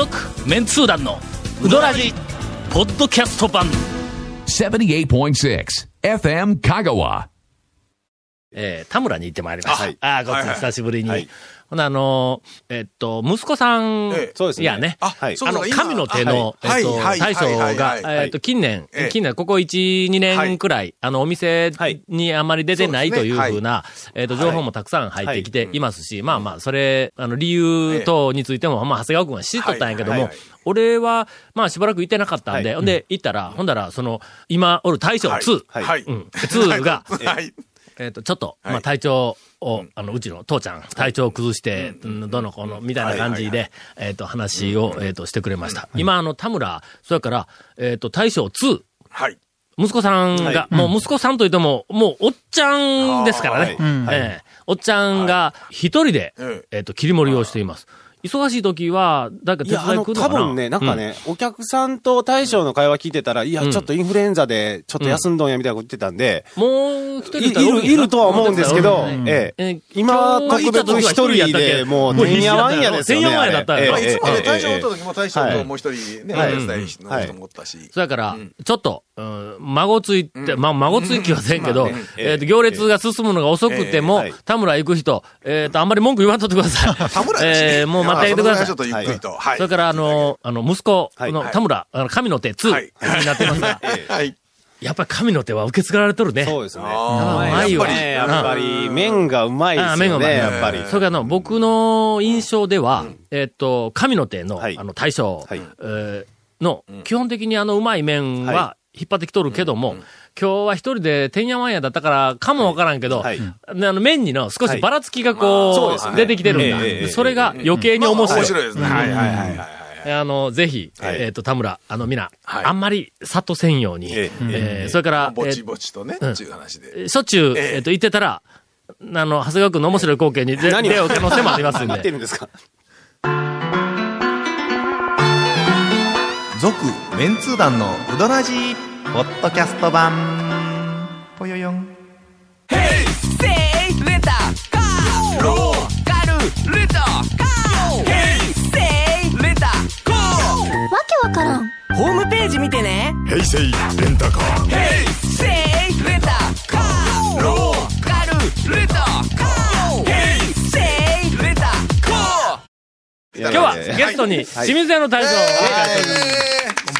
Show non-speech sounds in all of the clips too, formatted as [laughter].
続メンツー団のウドラジポッドキャスト版。78.6 FM 香川えー、田村に行ってまいりました。はい。ああ、こっち久しぶりに。はい。ほな、あのーえっと、息子さん、ええ。そうですね。いやね、あはい。あの、神の手の、あはい。えっと、はい大将はい。がえっと、近年ええ、近年、ここ1、2年くらい、あの、お店はいにあまり出てないというふうな、えっと、情報もたくさん入ってきていますし、まあまあ、それ、あの、理由等についても、まあ、長谷川君は知っとったんやけどもはい。はいはい、俺は、まあ、しばらく行ってなかったんで、はい。ほんで、行ったら、ほんだら、その、今おる大将2、はい。はい。うん、2が、[laughs] はい。えっ、と、ちょっと、はい。まあ、体調を、あの、うちの父ちゃん、体調を崩して、うん。どの子の、みたいな感じで、えっ、と、話を、えっ、と、してくれました。今、あの、田村、それから、えっ、と、大将2、はい。息子さんが、もう息子さんといっても、もう、おっちゃんですからね。ええおっちゃんが、一人で、ええ。っ、と、切り盛りをしています。忙しい時は、誰か手伝い来るのかな？多分ね、なんかね、お客さんと大将の会話聞いてたら、いや、ちょっとインフルエンザで、ちょっと休んどんや、みたいなこと言ってたんで、うんもう、一人いる、いるとは思うんですけど、うん。ええ。え今、特別一人で、もう、てんやわんやですよ。ね。てんやわんやだったよ。いつもね、ええ大将おったええ時も大将ともう一人ね、手伝いの人もおったし。そやから、ちょっと、うん、孫ついて、まあ、孫ついきはせんけど、うん。えっ、と、行列が進むのが遅くても、ええはい。田村行く人、えっ、と、あんまり文句言わんとってください。[laughs] 田村えーもう待ってあげてください。ちょっとゆっくりと。はい。それから、あの、あの、息子のはい。田村、あの、神の手2、はい。になってますが、[laughs] はい。やっぱり神の手は受け継がれてるね。そうですね。あうまいわ。ねやっぱり、麺がうまいですよね、あ麺がうまい。やっぱり。それからあの、僕の印象では、えっと、神の手の、はい。あの、大将、の、基本的にあの、うまい麺はは、引っ張ってきとるけども、今日は一人でてんやわんやだったから、かもわからんけど、はい。ねあの、麺にの少しばらつきがまこう、あそうですね。出てきてるんだ。ええええそれが余計に面白い。面白いですね。はいはいはいはいはい。あの、ぜひ、はい。えっ、と、田村、あの、みな、はい。あんまり、さっとせんように、えええーそれから、ぼちえぼちとね、うん。っていう話で。ーしょっちゅう、ええ。えっ、と、言ってたら、あの、長谷川君の面白い光景に出会う可能性もありますん言 [laughs] ってで。るんですか？続メンツー団のウドラジーポッドキャスト版。ぽよよん。わけわからん。ホームページ見てね。平成レンタカー。せい今日はゲストに清水屋の大将を迎えております。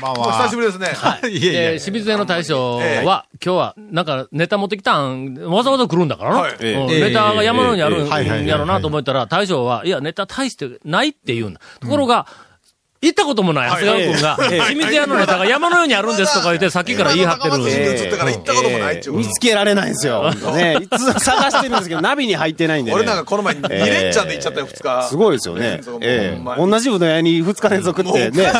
こんばんもう久しぶりですね。い。やいやで、清水屋の大将は、今日は、なんか、ネタ持ってきたん、わざわざ来るんだから。な。はい。ネタが山のようにあるんやろうなと思ったら、大将は、いや、ネタ大してないって言うんだ。ところが、行ったこともない長谷川君が、清水屋のネタが山のようにあるんですとか言って、さっきから言い張ってる。今の高松市に移ってから行ったこともないっちゅう見つけられないんですよ。ね、いつ探してるんですけど、ナビに入ってないんでね。俺なんかこの前2連チャンで行っちゃったよ、2日。すごいですよね。ええ。同じうどん屋に2日連続ってね。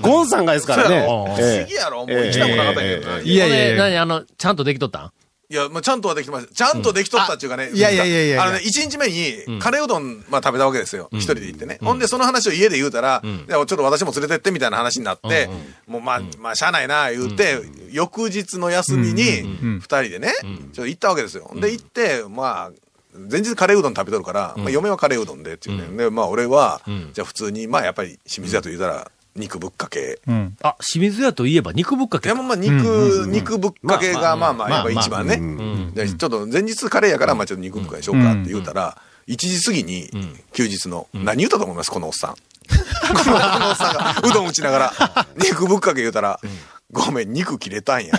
ゴンさんがですからね。不思議やろもう行きたくなかったけどな。えいやいやいや何あの、ちゃんとできとったん？いや、まあ、ちゃんとはできてました。ちゃんとできとったっていうかね。ん。いやいやいやいや。あのね、一日目に、カレーうどん、まあ、食べたわけですよ。一人で行ってね。ほんで、その話を家で言うたら、いやちょっと私も連れてってみたいな話になって、もう、まあ、まあ、しゃあないな、言うて、翌日の休みに、二人でね、ちょっと行ったわけですよ。で、行って、まあ、前日カレーうどん食べとるから、まあ、嫁はカレーうどんでっていうね。で、まあ、俺は、じゃあ普通に、まあ、やっぱり清水屋と言うたら、肉ぶっかけ。あ、清水屋といえば肉ぶっかいや。まあ、肉、肉ぶっかけが、まあまあ、やっぱ一番ねちょっと前日カレーやから、まあちょっと肉ぶっかけにしようかって言うたら、1時過ぎに、休日の、何言ったと思います？このおっさん。[laughs] このおっさんが、うどん打ちながら、[laughs] 肉ぶっかけ言うたら、ごめん、肉切れたんや。[laughs]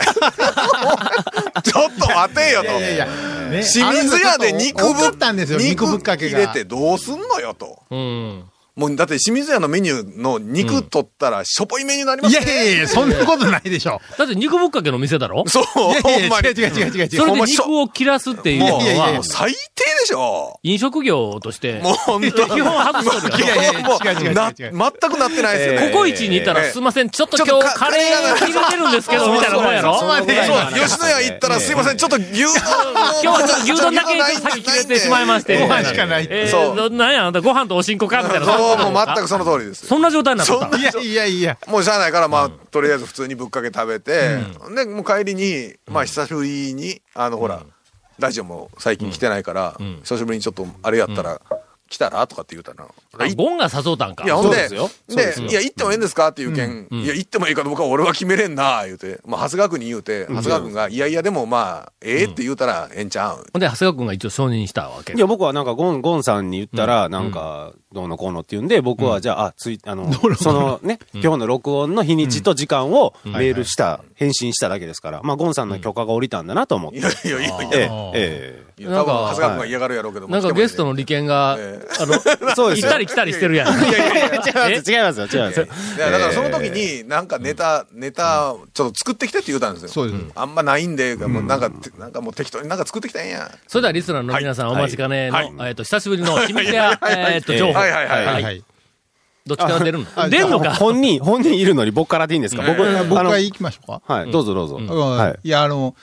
ちょっと待てよと。いやいやね清水屋で肉ぶったんですよ肉ぶっかけが切れてどうすんのよと。うん。もうだって清水屋のメニューの肉取ったらしょぼいメニューになりまいすね。やいやいや、そんなことないでしょ。[laughs] だって肉ぶっかけの店だろ？そう、いやいやほんまに。違う違う違う違う違う。それで肉を切らすっていうのいやいやいやはもう、最低でしょ。飲食業として、もう本当基本外しとるよいやいやいやもう違う違う違うな違う全くなってないですよね。[laughs] ココイチに行ったら、ええすいません、ちょっとちょっとか今日カレー入れてるんですけど、みたいなもんやろ？そこまでそうなんです吉野家行ったら、すいません、ちょっと牛丼。今今日はちょっと牛丼だけ先切れてしまいまして。ご飯しかないえそうー、なんや、あんたご飯とおしんこか？みたいな。そう、もう全くその通りです。そんな状態になった。いやいやいや。もうしゃあないから、まあ、とりあえず普通にぶっかけ食べて、で、もう帰りに、まあ、久しぶりに、あの、ほら、ラジオも最近来てないから、久しぶりにちょっと、あれやったら、来たら？とかって言うたら。あゴンが誘うたんか。いや、ほんで、そうでいや、行ってもええんですか？っていう件、いや、行ってもいいかどうかは俺は決めれんな、言うて、まあ、長谷川君に言うて、長谷川君が、いやいや、でもまあ、ええって言うたら、ええんちゃうん。ほん。で、長谷川君が一応承認したわけ。いや、僕はなんか、ゴン、ゴンさんに言ったら、なんか、どうのこうのって言うんで、僕はじゃあ、あ、つい、あの、[laughs] そのね、今日の録音の日にちと時間をメールした、返信しただけですから、まあ、ゴンさんの許可が下りたんだなと思って。いやいやいやいや、ええ、えいや多分、長谷川君が嫌がるやろうけどもなんかゲストの来利権が、えあの、え。[laughs] そうですよ。行ったり来たりしてるやん。いやいやいや、違います、違いますよ、違いますよ。いや、だからその時に、なんかネタ、ネタ、ちょっと作ってきてって言うたんですよ。そうです。あんまないんで、もうなんか、なんかもう適当になんか作ってきたんや。それではリスナーの皆さんお待ちかねの、はい。えっと、久しぶりの秘密や、えっと、情報。はい。はい。はい。どっちから出るの？あ出んのか？本人、本人いるのに僕からでいいんですか？僕、僕から行きましょうか。はい、どうぞどうぞ。うん。はい。いや、あの、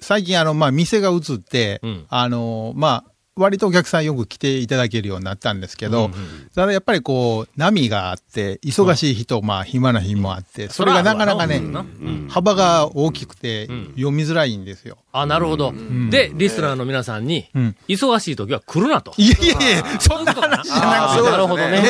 最近、あの、まあ、店が移って、うんあの、まあ、割とお客さんよく来ていただけるようになったんですけど、ただやっぱりこう、波があって、忙しい日と、まあ、暇な日もあって、それがなかなかね、幅が大きくて、読みづらいんですよ。あ、なるほど。で、リスナーの皆さんに、うん忙しい時は来るなと。いやいやいや、そんな話じゃなくて。なるほどね。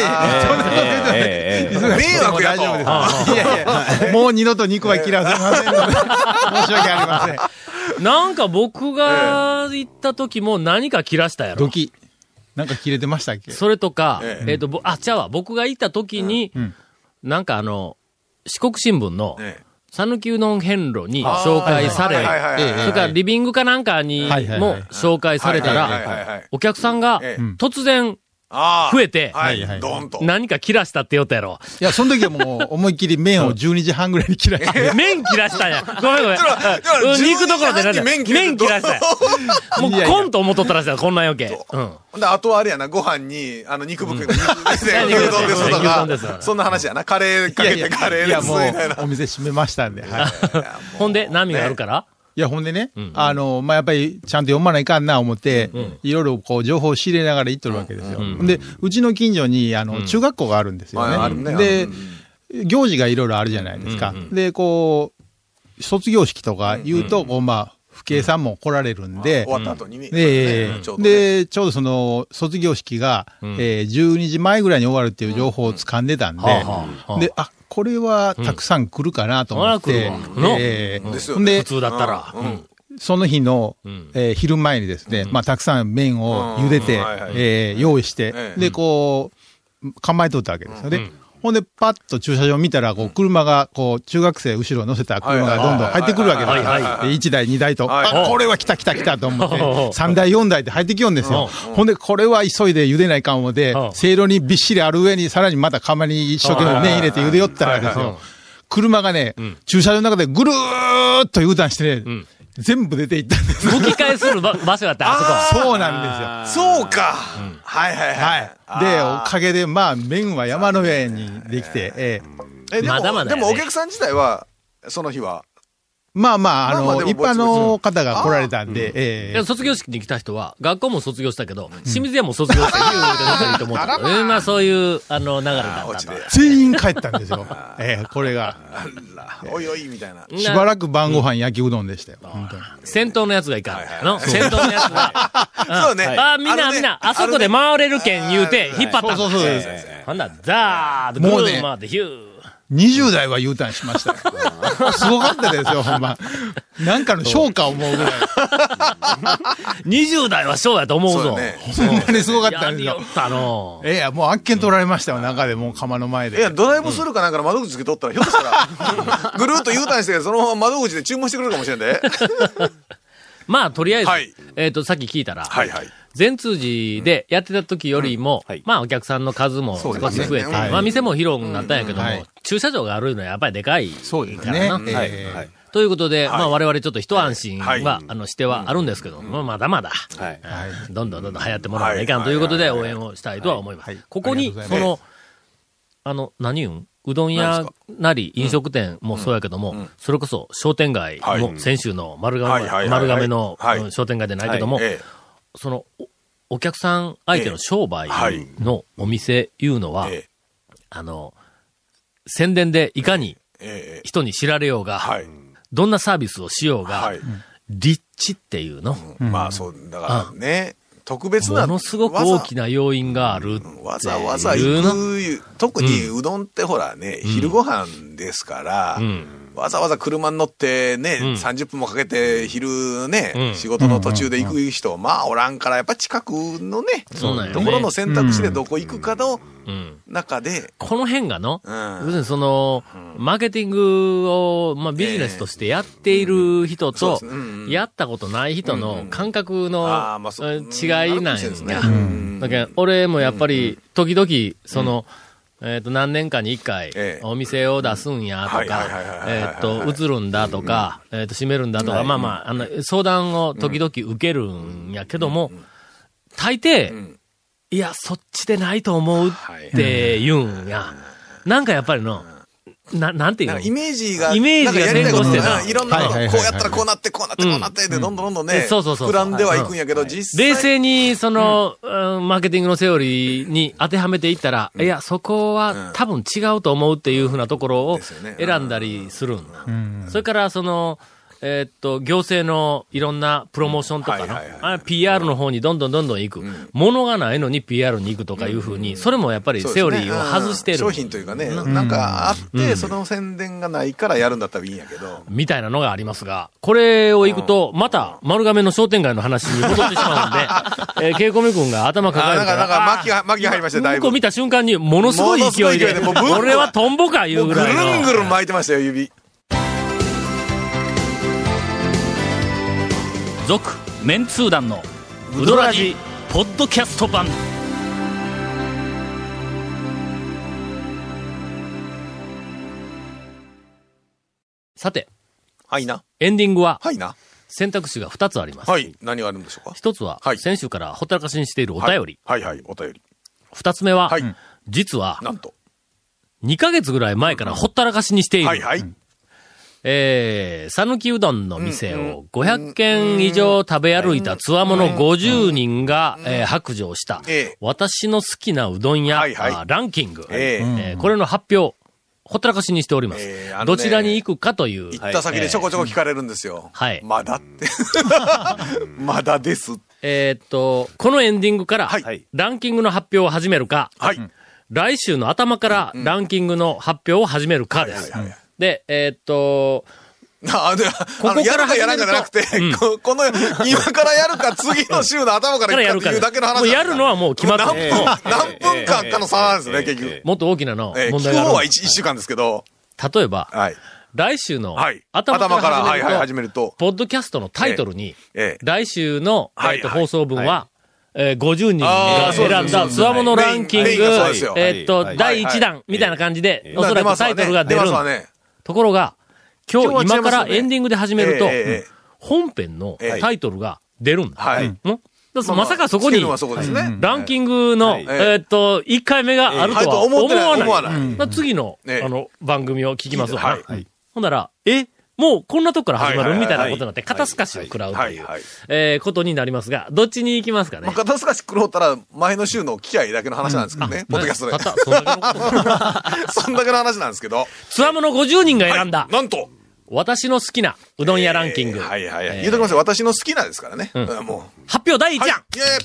ええええ迷惑やと大丈夫です。いやいや、もう二度と肉は切らせませんので、申し訳ありません。なんか僕が行った時も何か切らしたやろ。ド。キ。なんか切れてましたっけ？それとか、ええ。っと、ぼあ、ちゃうわ。僕が行った時に、ん。なんかあの、四国新聞の、え讃岐うどん遍路に紹介され、それからリビングかなんかにも紹介されたら、はいお客さんがええ突然。増えて、はいはいはいドーンと。何か切らしたって言ったやろ。いや、その時はもう [laughs] 思いっきり麺を12時半ぐらいに切らして。[laughs] 麺切らしたんや。ごめんごめん。肉どころでなんだ12時半に麺切る麺切らした [laughs] んや。もうコント思っとったらしいやこんなん余計。うん。で、あとはあれやな、ご飯に、あの、肉袋、肉で、うん牛丼ですとか、そんな話やな。カレーかけてカレーいや、です、もみたい。お店閉めましたんで。はい。ほんで、波があるから、いや、ほんでね、あの、まあ、やっぱり、ちゃんと読まないかんな、思って、いろいろこう、情報を仕入れながら行っとるわけですよ。で、うちの近所に、あの、中学校があるんですよね。でう、行事がいろいろあるじゃないですか。で、こう、卒業式とか言うと、こう、まあ、父兄さんも来られるんで、終わった後にね。で、ちょうどその、卒業式が、えー12時前ぐらいに終わるっていう情報を掴んでたんで、で、あ、これはたくさん来るかなと思って、うん。えーですよほんで普、通だったら。うん。その日の、ん。えー昼前にですね、まあ、たくさん麺を茹でて、えー用意して、ええ。で、こう、構えとったわけですよ。ね。ほんで、パッと駐車場見たら、こう、車が、こう、中学生後ろ乗せた車がどんどん入ってくるわけですよ。はいはいで1台、2台と、はい。あ、これは来た来た来たと思って、はい3台、4台って入ってきよんですよ。ほんで、これは急いで茹でないかん思ってう。ん、せいろにびっしりある上に、さらにまた釜に一生懸命麺入れて茹でよったらですよ。車がね、駐車場の中でぐるーっと U ターンしてね、全部出ていったんです。吹き替えする場場所やった、あそこ。そうなんですよ。そうか。はいはいはい。はい。で、おかげで、まあ、麺は山の上にできて、えええ、でも、まだまだやねでもお客さん自体は、その日は、まあまあ、あの、まあまあでも一般の方が来られたんで、ええ卒業式に来た人は、学校も卒業したけど、清水屋も卒業して、ヒューで仲いいと思ったと。えーまあそういう、あの、流れだったと。全員帰ったんですよ。[laughs] ええこれが。おいおい、みたいな。しばらく晩ご飯焼きうどんでしたよ。本当に。先頭のやつがいかんの？先頭のやつが。[laughs] そうね。あ、みんな、みんな、あそこで回れるけん言うて、引っ張ったんだそうそうそうほんなら、ザーッとぐもうね回って、ヒュー。20代は U ターンしましたよ。すごかったですよ、ほんま。なんかの昇華を思うぐらい。20代はそうやと思うぞ。そんなにすごかったんですよ。ったの。ええ、もうあっけん取られましたよ、中でもう釜の前いや、で。ドライブスルーかなんかの窓口つけとったら、ひょっとしたら、[laughs] ぐるっと U ターンして、そのまま窓口で注文してくれるかもしれんで。[laughs] まあ、とりあえず、はいえっと、さっき聞いたら、はいはい。全通寺でやってた時よりも、はいまあお客さんの数も少し増えて、まあ店も広くなったんやけども、はい駐車場があるのはやっぱりでかい。そうですね。はい。ええ。はい。ということで、まあ我々ちょっと一安心は、はい。あの、してはあるんですけど、まあまだまだ、はい。どんどんどんどん流行ってもらわないかんということで応援をしたいとは思います。はい。はい。ここにその、あの、何言うん？うどん屋なり飲食店もそうやけども、それこそ商店街はい。も先週の丸亀、はい。はい。はい。はい。丸亀の商店街でないけども、えその、おお客さん相手の商売のお店いうのは、え、え。あの、宣伝でいかに人に知られようが、はい。どんなサービスをしようが、はい。立地っていうの、まあそう、だからね、特別な。ものすごく大きな要因がある。わざわざ行く、特にうどんってほらね、昼ご飯ですから、んわざわざ車に乗ってね、30分もかけて昼ね、うん。仕事の途中で行く人、まあおらんから、やっぱ近くのね、そうなんよね。ところの選択肢でどこ行くかのうん。中で、この辺がの、うん。要するにその、マーケティングを、まあ、ビジネスとしてやっている人とやったことない人の感覚あの違いなんや。だけど俺もやっぱり、時々、その、えっと、何年かに一回ええ、お店を出すんやとかえっと、移るんだとか、えっと、閉めるんだとか、まあまあ、あの、相談を時々受けるんやけども、大抵、ん。いや、そっちでないと思うって言うんや。なんかやっぱりの、な、なんていうの？イメージが、イメージがなんかやりたいこと先行してながいろんなこと、こうやったらこうなって、こうなって、こうなって、で、どんどんどんどんね、そうそうそう。膨らんではいくんやけど、実際。冷静に、その、うん。マーケティングのセオリーに当てはめていったら、いや、そこは多分違うと思うっていうふうなところを選んだりするんだ。それから、その、えーっと、行政のいろんなプロモーションとかの PR の方にどんどんどんどん行く。物がないのに PR に行くとかいうふうに、それもやっぱりセオリーを外してる。うん商品というかね、なんかあって、その宣伝がないからやるんだったらいいんやけど。みたいなのがありますが、これを行くと、また丸亀の商店街の話に戻ってしまうんで、[laughs] えー、ケイコミ君が頭抱えるから。あなんかなんか巻きが巻きが入りましただいぶ向こう見た瞬間に、ものすごい勢いで、俺はトンボかいうぐぐるらいの。んぐるん巻いてましたよ、指。続メンツー団のウドラジポッドキャスト版さて、はいな。エンディングははいな。選択肢が2つあります。はい。何があるんでしょうか？一つはは、い先週からほったらかしにしているお便り。はいはいはい、お便り。二つ目ははい、実は、なんと。2ヶ月ぐらい前からほったらかしにしている。はいはい。えー、さぬきうどんの店を500軒以上食べ歩いたつわもの50人が、えー白状したええ、私の好きなうどん屋、はいはい。あランキング、ええ。えーこれの発表、ほったらかしにしております。ええあのねどちらに行くかという。行った先でちょこちょこ聞かれるんですよ。はい。まだって。[laughs] まだです。えーっと、このエンディングから、はい。ランキングの発表を始めるか、はい。来週の頭からランキングの発表を始めるかです。はいはいはいで、えーっと、あでこからやるかやらんかじゃなくて、うんここの、今からやるか、次の週の頭からやるかっていうだけの話やるのはもう決まってる。何分、何分間かの差なんですね、結局。もっと大きなのえー問今日は題がある。1週間ですけど、例えば、はい。来週のはい。頭からはいはい、始始めると。ポッドキャストのタイトルに、ええ。来週の、はいえっと放送分は、えー50人あが選んだつわものランキング、えっと、はい。第1弾みたい。な感じで、おそらくタイトルが出る。ところが、今日、今からエンディングで始めると本編のええ。タイトルが出るんだ。はい。まさかそこに。ランキングの、はい。えっと、1回目があるとは思わない。次の、ええあの、番組を聞きますわ。ほんなら、え？もうこんなとこから始まるみたいなことになって、肩透かしを食らうというえーことになりますが、どっちに行きますかね？まあ、。肩透かし黒ったら、前の週の機合だけの話なんですけどね、ポッドキャストで。[laughs] そんだけの話なんですけど。つわもの50人が選んだ、なんと。私の好きなうどん屋ランキング。えーはいはいはい。えー。言うときますよ。私の好きなですからね。うん。もう。発表第1はい。弾、いやいや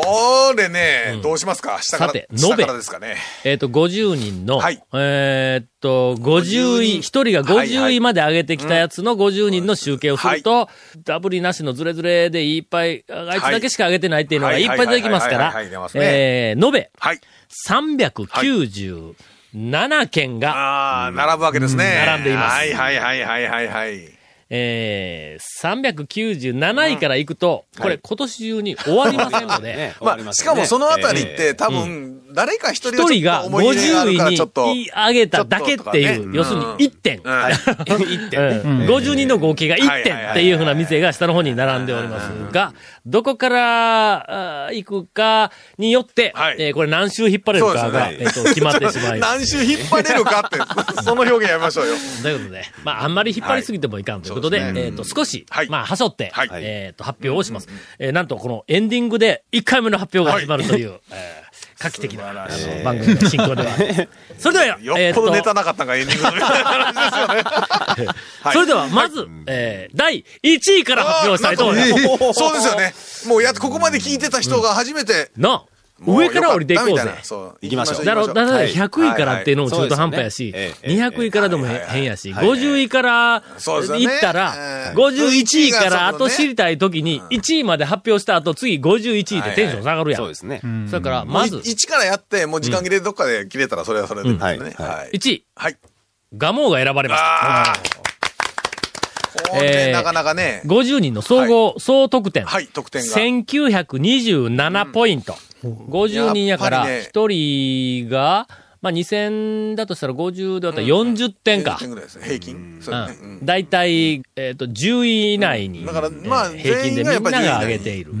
これね、どうしますか？下から。さて下延べからですかね。えっ、と、50人の、はいえーっと、50位、1人が50位まで上げてきたやつの50人の集計をすると、ダブリなしのズレズレでいっぱい、あいつだけしか上げてないっていうのがいっぱい出てきますからはいはいはいはいはい出ます、ねえー、延べはい。397件が、ああ、並ぶわけですね。並んでいますはいはいはいはいはいはい。えー、397位からいくと、これ今年中に終わりませんので、[laughs] ね。まあ、しかもそのあたりって多分、誰か一人一人が思い入れがあるから50位ちょっと。に上げただけっていう、要するに1点。うんはい。1点。うん。50人の合計が1点っていうふうな店が下の方に並んでおりますが、どこから行くかによって、はい。えーこれ何周引っ張れるかが、えーと決まってしまいます。何周引っ張れるかって、[laughs] その表現やめましょうよ。ということで、まあ、あんまり引っ張りすぎてもいかんということで、はい。そうですね。えっ、と、少し、はい。まあ、はしょって、はい。えっ、と、発表をします。えーなんと、このエンディングで1回目の発表が始まるという、えー画期的な、あの番組の進行では。それでは、よえーっぽどネタなかったんがエンディングのみたいな話ですよね。[laughs] はい。それでは、まず、えー第1位から発表したいと思います。そうですよね。もうやっここまで聞いてた人が初めて、な、もう上から降りていこうぜ。そう。行きましょう。だろ、だからはい。100位からっていうのも中途半端やし、はい。はいそうですよね。ええ200位からでも変やし、はい50位からそうですよね。行ったらえ、え。51位から後知りたい時に、1位まで発表した後、次51位でテンション下がるやん。そうですね。それから、まず、1からやって、もう時間切れどっかで切れたらそれはそれでですね。うん。はい。はい。1位、はい。ガモーが選ばれました。ああ。こえーれなかなかね、50人の総合、総得点。はい、得点が。1927ポイント。50人やから、やっぱ1人が、まあ、2000だとしたら50で割ったら40点か。40。点ぐらいですね、平均。そうですね。うん。だいたい、えっ、と、10位以内に、だからまあえー平均でみんなが上げている。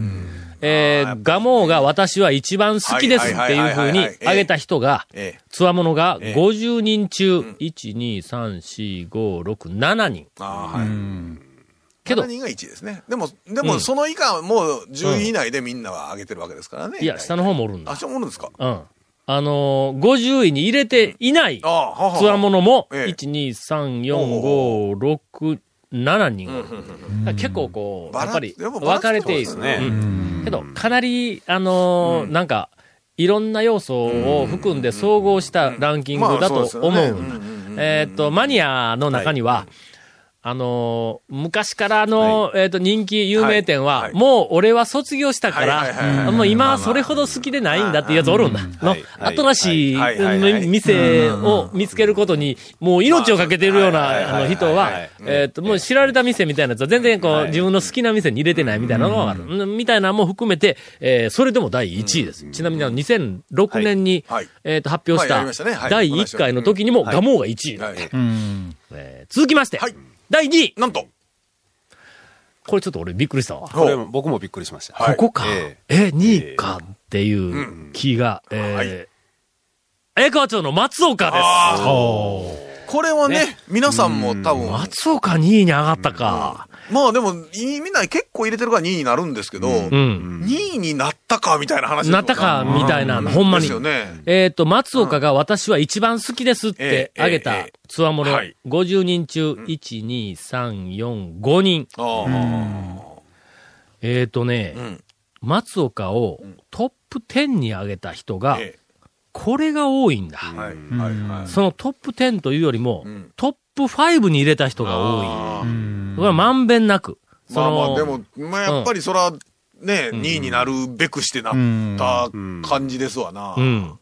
えー、ガモーが私は一番好きですっていうふうに挙げた人が、ええ。つわものがええ。50人中、1、2、3、4、5、6、7人。けど。7、人が1位ですね。でも、でも、その以下はもう10位以内でみんなは上げてるわけですからね。いや、下の方もおるんだ。あ、。下もおるんですか？うん。あのー、50位に入れていないつわものも、ええ。1、2、3、4、5、6、7人。結構こう、やっぱり分かれている。ねうん。けど、かなり、あのーなんか、いろんな要素を含んで総合したランキングだと思まあうえっと、マニアの中には、あのー昔からの、えっ、と、人気有名店は、はい。もう俺は卒業したかはいはいはいら、はい。もう今はそれほど好きでないんだっていうやつおるんだ。のはい。はい。新しい店を見つけることに、もう命をかけているようはいはいなあはいの人ははい、えっと、もう知られた店みたいなやつは全然こう、はい。自分の好きな店に入れてないみたいなのがある。うん。みたいなのも含めて、えーそれでも第1位です。ちなみにあの2006年にはい。はい、えっと、発表した第1回の時にもガモーが1位。はい。えー続きまして。はい、第2位。なんと、これちょっと俺びっくりしたわ。これも僕もびっくりしました。はいここか。ええ、2位かっていう気が、えー、江川町の松岡です。これはね、皆さんも多分、松岡2位に上がったか。まあでも、いみんな結構入れてるから2位になるんですけど、うん。2位になったかみたいな話なったか、みたいな、ほんまに。です。よね。えっと、松岡が私は一番好きですってええ挙げたええつわものはい、50人中、1、2、3、4、5人。ああえっとねう、ん。松岡をトップ10に上げた人が、えこれが多いんだ。えはい。はい。はい。そのトップ10というよりも、んトップ5に入れた人が多い。これはまんべんなく。そまあのまあ、でも、まあやっぱりそら、ね、2位になるべくしてなった感じですわな。うん。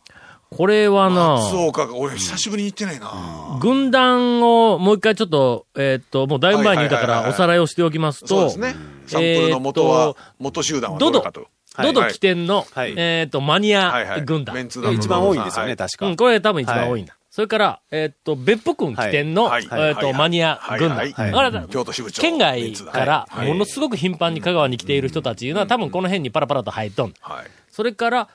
これはな、松岡が、俺久しぶりに行ってないな。軍団をもう一回ちょっと、えーっと、もうだいぶ前に言ったからおさらいをしておきますと、そうですね。サンプルの元は元集団はどれかと。ドド起点の、はい。えーっと、マニはいはい。ア軍団。メンツ団の一番多いんですよね、はい。確か。うん、これ多分一番多いんだ。それから、えーっと、別府君起点の、はい。えーっと、はいマニア軍団。はい。はい。だから京都支部長。県外から、はい。ものすごく頻繁に香川に来ている人たちいうのは、多分この辺にパラパラと入っとん。はい。それから、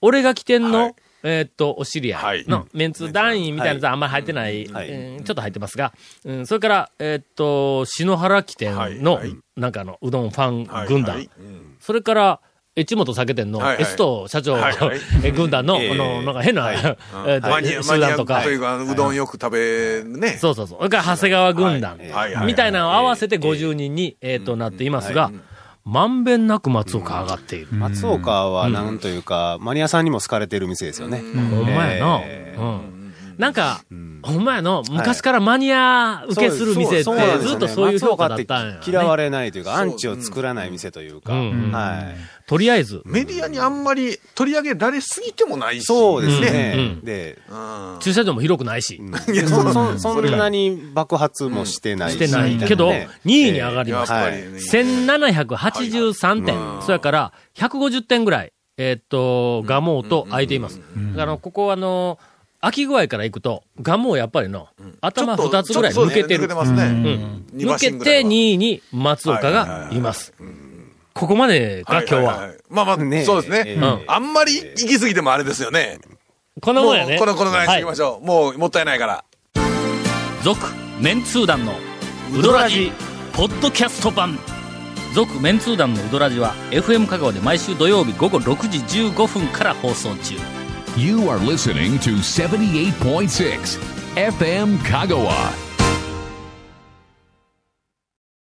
俺が起点の、はい。えーっと、お知り合はい。いの、メンツ団員みたいなやつはあんまり入ってない、はい。うんちょっと入ってますが、うん、それから、えーっと、篠原起点の、なんかあの、うどんファンはい。軍団。はい。うん。それから、越本酒店の S と社長、[laughs] 軍団の、ええ。あの、なんか変な、えー集ニア団とか。と、いうか、うどんよく食べるね。そうそうそう。それから長谷川軍団、はい。はいはいみたいなのを合わせて50人に、えーっと、なっていますが、まんべんなく松岡上がっている。松岡はなんというか、マニアさんにも好かれてる店ですよね。ほんまやな。えうん。なんか、ほんまやの、昔からマニア受けする店って、ずっとそういう評価だったんや、嫌われないというか、アンチを作らない店というか、うん。はい。とりあえず、メディアにあんまり取り上げられすぎてもないし。そうですうんね。うんで、うん。駐車場も広くないし、いや、そんなに爆発もしてないしてないけど、ね2位に上がりました。ぱりね。1783点。そやから、150点ぐらい、えーっと、ガモーと空いています。だから、ここあの、秋具合から行くと、ガモーやっぱりの、頭ちょっと2つぐらい抜けてる抜けて。ますね。うん二馬抜けて身ぐらいは2位に松岡がいます。ここまでか、今日いいいは。いまあまあ、ねそうですね。ええあんまり行き過ぎてもあれですよね。このもんやね。この、このぐらいにしておきましょう。もう、もったいないから。続メンツー団のウドラジポッドキャスト版続メンツー団のウドラジは FM 香川で毎週土曜日午後6時15分から放送中 You are listening to 78.6 FM Kagawa.